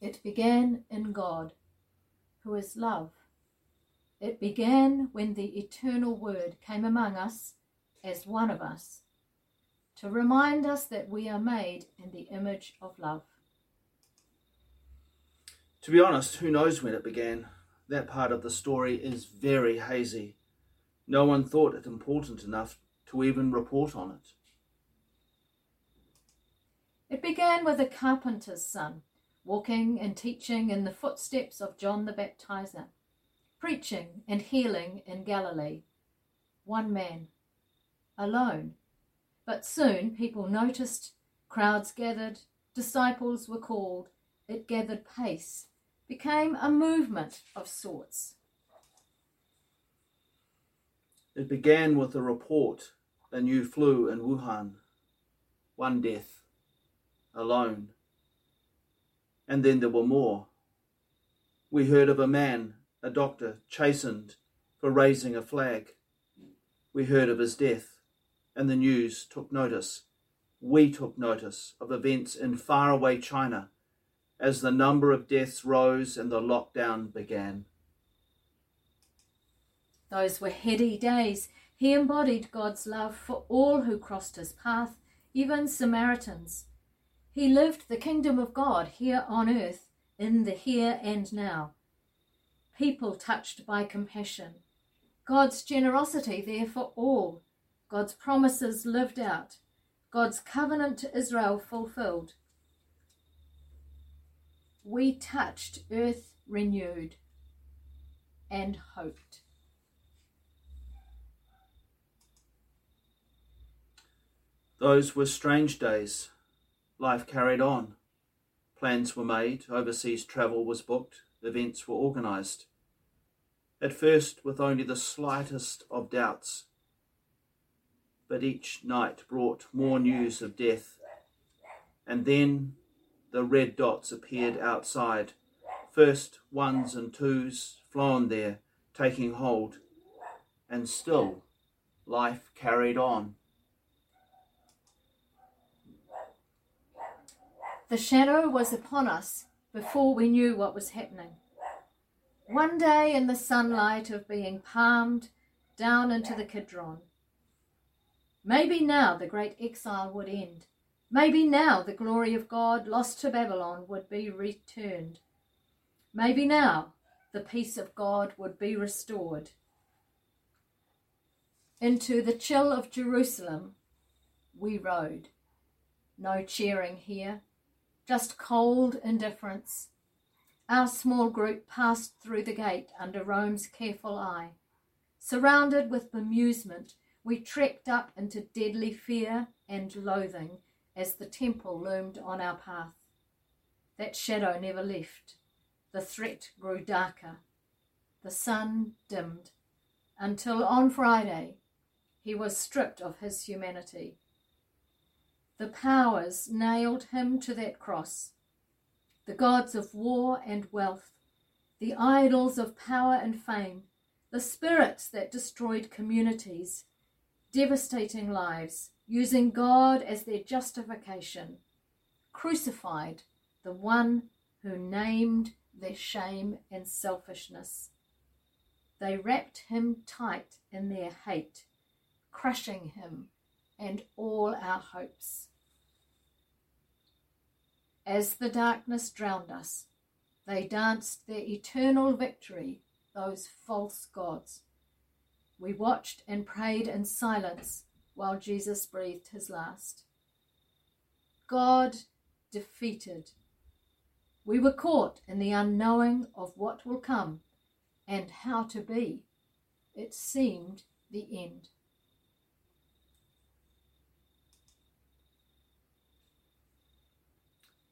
It began in God, who is love. It began when the eternal Word came among us as one of us to remind us that we are made in the image of love. To be honest, who knows when it began? That part of the story is very hazy. No one thought it important enough to even report on it. It began with a carpenter's son, walking and teaching in the footsteps of John the Baptizer, preaching and healing in Galilee. One man, alone. But soon people noticed, crowds gathered, disciples were called, it gathered pace, became a movement of sorts. It began with a report a new flu in Wuhan, one death, alone. And then there were more. We heard of a man, a doctor, chastened for raising a flag. We heard of his death, and the news took notice. We took notice of events in faraway China as the number of deaths rose and the lockdown began. Those were heady days. He embodied God's love for all who crossed his path, even Samaritans. He lived the kingdom of God here on earth, in the here and now. People touched by compassion. God's generosity there for all. God's promises lived out. God's covenant to Israel fulfilled. We touched earth renewed and hoped. Those were strange days. Life carried on. Plans were made, overseas travel was booked, events were organised. At first, with only the slightest of doubts. But each night brought more news of death. And then the red dots appeared outside. First, ones and twos flown there, taking hold. And still, life carried on. The shadow was upon us before we knew what was happening. One day, in the sunlight of being palmed down into the Kidron, maybe now the great exile would end. Maybe now the glory of God lost to Babylon would be returned. Maybe now the peace of God would be restored. Into the chill of Jerusalem we rode. No cheering here, just cold indifference. Our small group passed through the gate under Rome's careful eye. Surrounded with bemusement, we trekked up into deadly fear and loathing as the temple loomed on our path. That shadow never left. The threat grew darker. The sun dimmed until on Friday he was stripped of his humanity the powers nailed him to that cross. The gods of war and wealth, the idols of power and fame, the spirits that destroyed communities, devastating lives, using God as their justification, crucified the one who named their shame and selfishness. They wrapped him tight in their hate, crushing him and all our hopes. As the darkness drowned us, they danced their eternal victory, those false gods. We watched and prayed in silence while Jesus breathed his last. God defeated. We were caught in the unknowing of what will come and how to be. It seemed the end.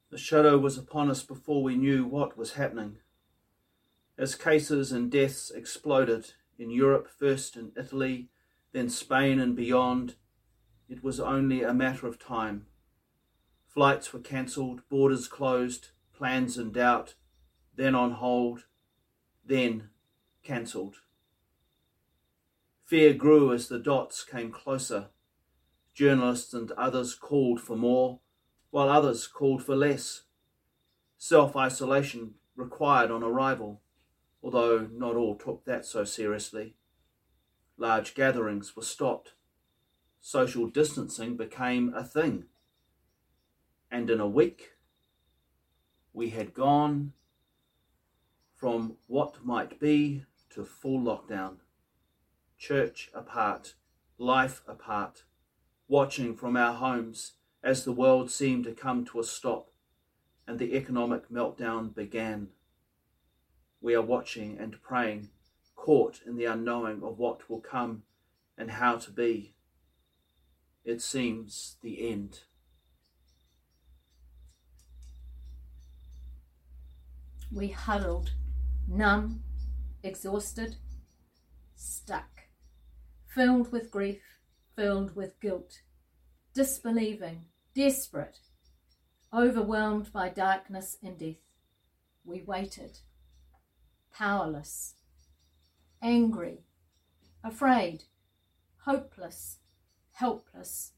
The shadow was upon us before we knew what was happening. As cases and deaths exploded in Europe, first in Italy, then Spain and beyond, it was only a matter of time. Flights were cancelled, borders closed, plans in doubt, then on hold, then cancelled. Fear grew as the dots came closer. Journalists and others called for more while others called for less. Self isolation required on arrival, although not all took that so seriously. Large gatherings were stopped. Social distancing became a thing. And in a week, we had gone from what might be to full lockdown. Church apart, life apart, watching from our homes as the world seemed to come to a stop and the economic meltdown began. We are watching and praying, caught in the unknowing of what will come and how to be. It seems the end. We huddled, numb, exhausted, stuck, filled with grief, filled with guilt, disbelieving, desperate, overwhelmed by darkness and death. We waited, powerless, angry, afraid, hopeless, helpless,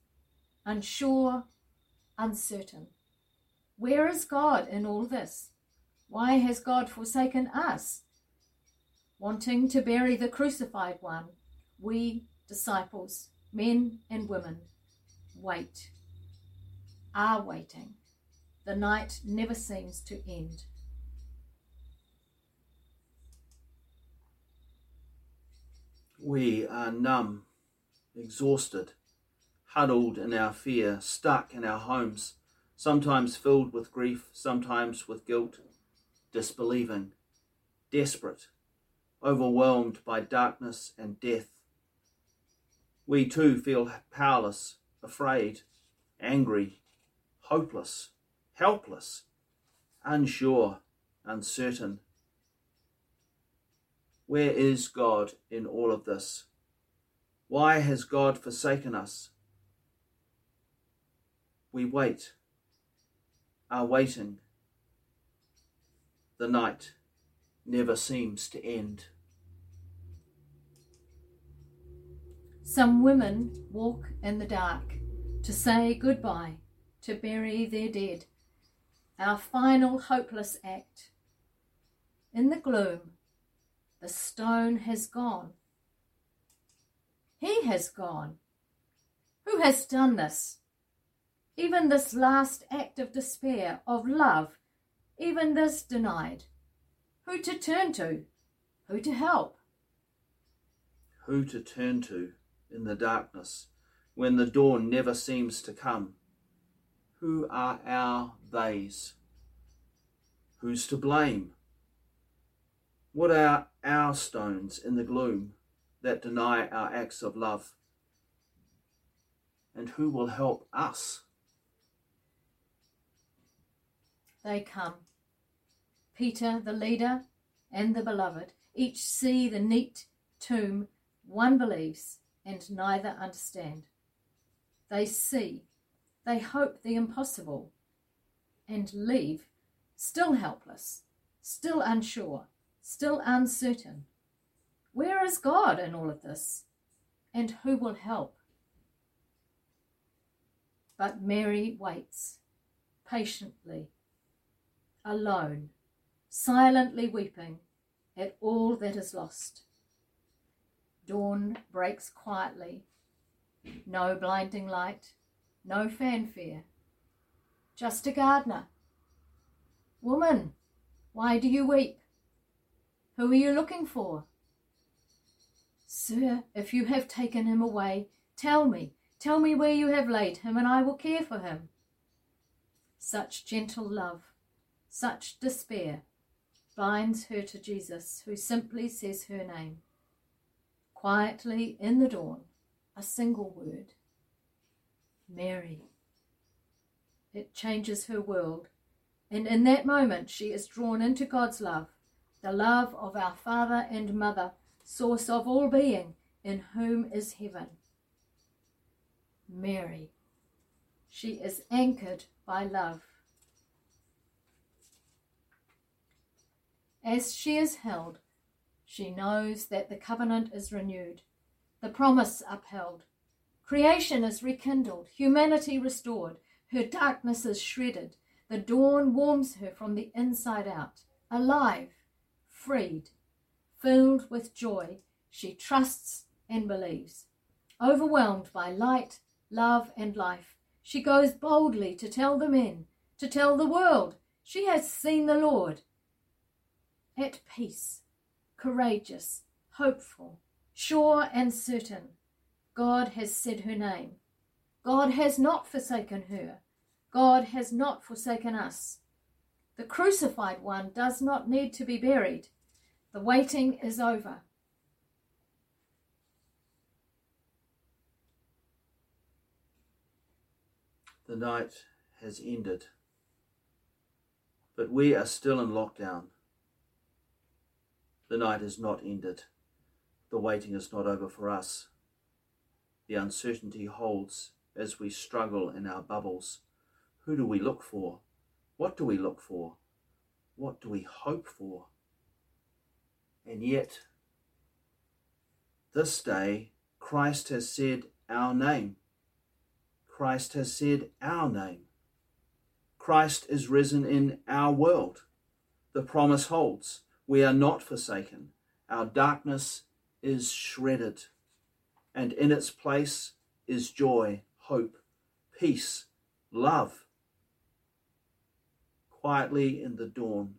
unsure, uncertain. Where is God in all this? Why has God forsaken us? Wanting to bury the crucified one, we, disciples, men and women, wait, are waiting. The night never seems to end. We are numb, exhausted, huddled in our fear, stuck in our homes, sometimes filled with grief, sometimes with guilt, disbelieving, desperate, overwhelmed by darkness and death. We too feel powerless, afraid, angry, hopeless, helpless, unsure, uncertain. Where is God in all of this? Why has God forsaken us? We wait, are waiting the night never seems to end. Some women walk in the dark to say goodbye, to bury their dead. Our final hopeless act. In the gloom, the stone has gone. He has gone. Who has done this? Even this last act of despair, of love, even this denied. Who to turn to? Who to help? Who to turn to in the darkness when the dawn never seems to come? Who are our theys? Who's to blame? What are our stones in the gloom that deny our acts of love? And who will help us? They come Peter, the leader, and the beloved, each see the neat tomb one believes and neither understand. They see, they hope the impossible, and leave still helpless, still unsure, still uncertain. Where is God in all of this? And who will help? But Mary waits patiently, alone silently weeping at all that is lost. Dawn breaks quietly, no blinding light, no fanfare, just a gardener. Woman, why do you weep? Who are you looking for? Sir, if you have taken him away, tell me, tell me where you have laid him, and I will care for him. Such gentle love, such despair, binds her to Jesus, who simply says her name. Quietly in the dawn, a single word Mary. It changes her world, and in that moment she is drawn into God's love, the love of our Father and Mother, source of all being, in whom is heaven. Mary. She is anchored by love. As she is held, she knows that the covenant is renewed, the promise upheld. Creation is rekindled, humanity restored, her darkness is shredded, The dawn warms her from the inside out. Alive, freed, filled with joy, she trusts and believes. Overwhelmed by light, love, and life, she goes boldly to tell the men, to tell the world, she has seen the Lord. At peace, courageous, hopeful, sure, and certain, God has said her name. God has not forsaken her. God has not forsaken us. The crucified one does not need to be buried. The waiting is over. The night has ended, but we are still in lockdown. The night is not ended. The waiting is not over for us. The uncertainty holds as we struggle in our bubbles. Who do we look for? What do we look for? What do we hope for? And yet, this day, Christ has said our name. Christ has said our name. Christ is risen in our world. The promise holds. We are not forsaken. Our darkness is shredded. And in its place is joy, hope, peace, love. Quietly in the dawn,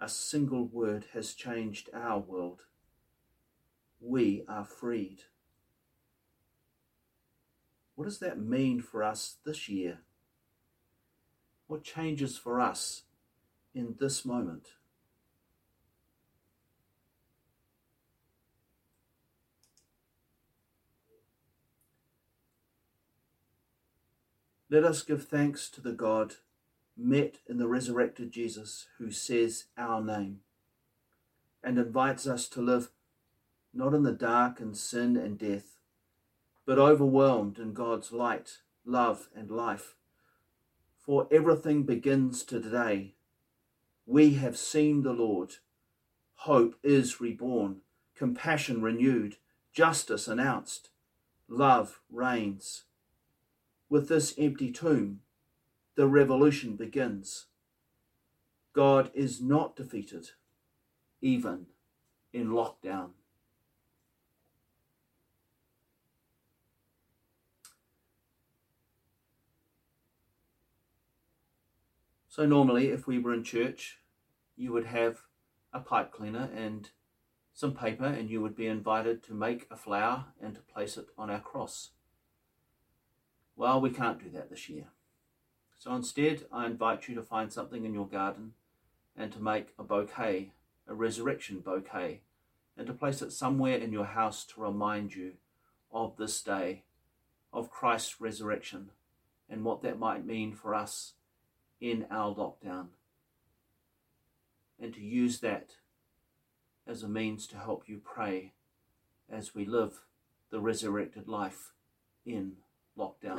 a single word has changed our world. We are freed. What does that mean for us this year? What changes for us in this moment? Let us give thanks to the God met in the resurrected Jesus who says our name and invites us to live not in the dark and sin and death, but overwhelmed in God's light, love, and life. For everything begins today. We have seen the Lord. Hope is reborn, compassion renewed, justice announced, love reigns. With this empty tomb, the revolution begins. God is not defeated, even in lockdown. So, normally, if we were in church, you would have a pipe cleaner and some paper, and you would be invited to make a flower and to place it on our cross. Well, we can't do that this year. So instead, I invite you to find something in your garden and to make a bouquet, a resurrection bouquet, and to place it somewhere in your house to remind you of this day, of Christ's resurrection, and what that might mean for us in our lockdown. And to use that as a means to help you pray as we live the resurrected life in lockdown.